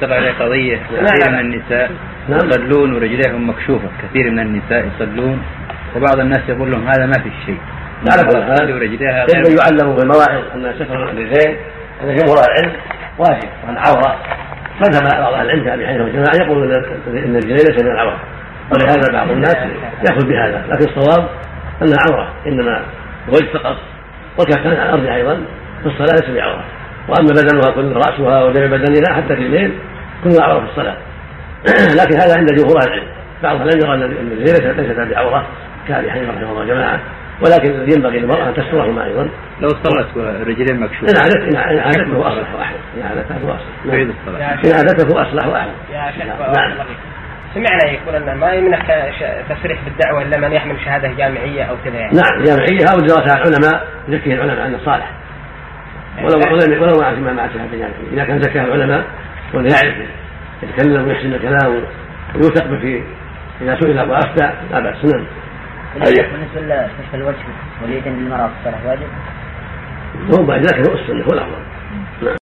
تبع عليه قضية كثير من النساء يصلون ورجليهم مكشوفة كثير من النساء يصلون. وبعض الناس يقول لهم هذا ما في شيء. على كل حال ورجليها يجب يعلموا بالمواعظ أن ستر الرجلين هذا جمهور العلم واجب. وان عوره مذهب بعض أهل العلم كابي حنيفه والجماعه يقولون إن الرجلين ليس من العورة. ولهذا بعض الناس يأخذ بهذا. لكن الصواب أنها عورة إنما الوجه فقط. والكفان على الأرض أيضا في الصلاة ليس بعورة. وأما بدنها كل رأسها وجميع بدنها حتى الرجلين كلها عورة في الصلاة. لكن هذا عند جمهور أهل العلم. بعضهم لم يرى أن الرجلين ليست بعوره كابي حنيفه رحمه الله جماعة. ولكن ينبغي للمرأة أن تسترهما أيضا. لو صلت رجلين مكشوفة. إن عادت إن عادته هو أصلح. وأحسن إن عادته هو أصلح. تعيد الصلاة. إن أصلح يا شيخ نعم. سمعنا يقول أن ما يمنع تصريح بالدعوة إلا من يحمل شهادة جامعية أو كذا يعني. نعم جامعية أو دراسة العلماء يزكيه العلماء انه صالح. ولو ولو ولو ما مع شهاده جامعيه، إذا كان زكاه العلماء ولا يعرف يتكلم ويحسن الكلام ويوثق به إذا سئل وافتى لا بأس نعم. بالنسبة لكشف الوجه واليدين للمراه في الصلاه واجب؟ هو بعد ذلك هو السنة هو الافضل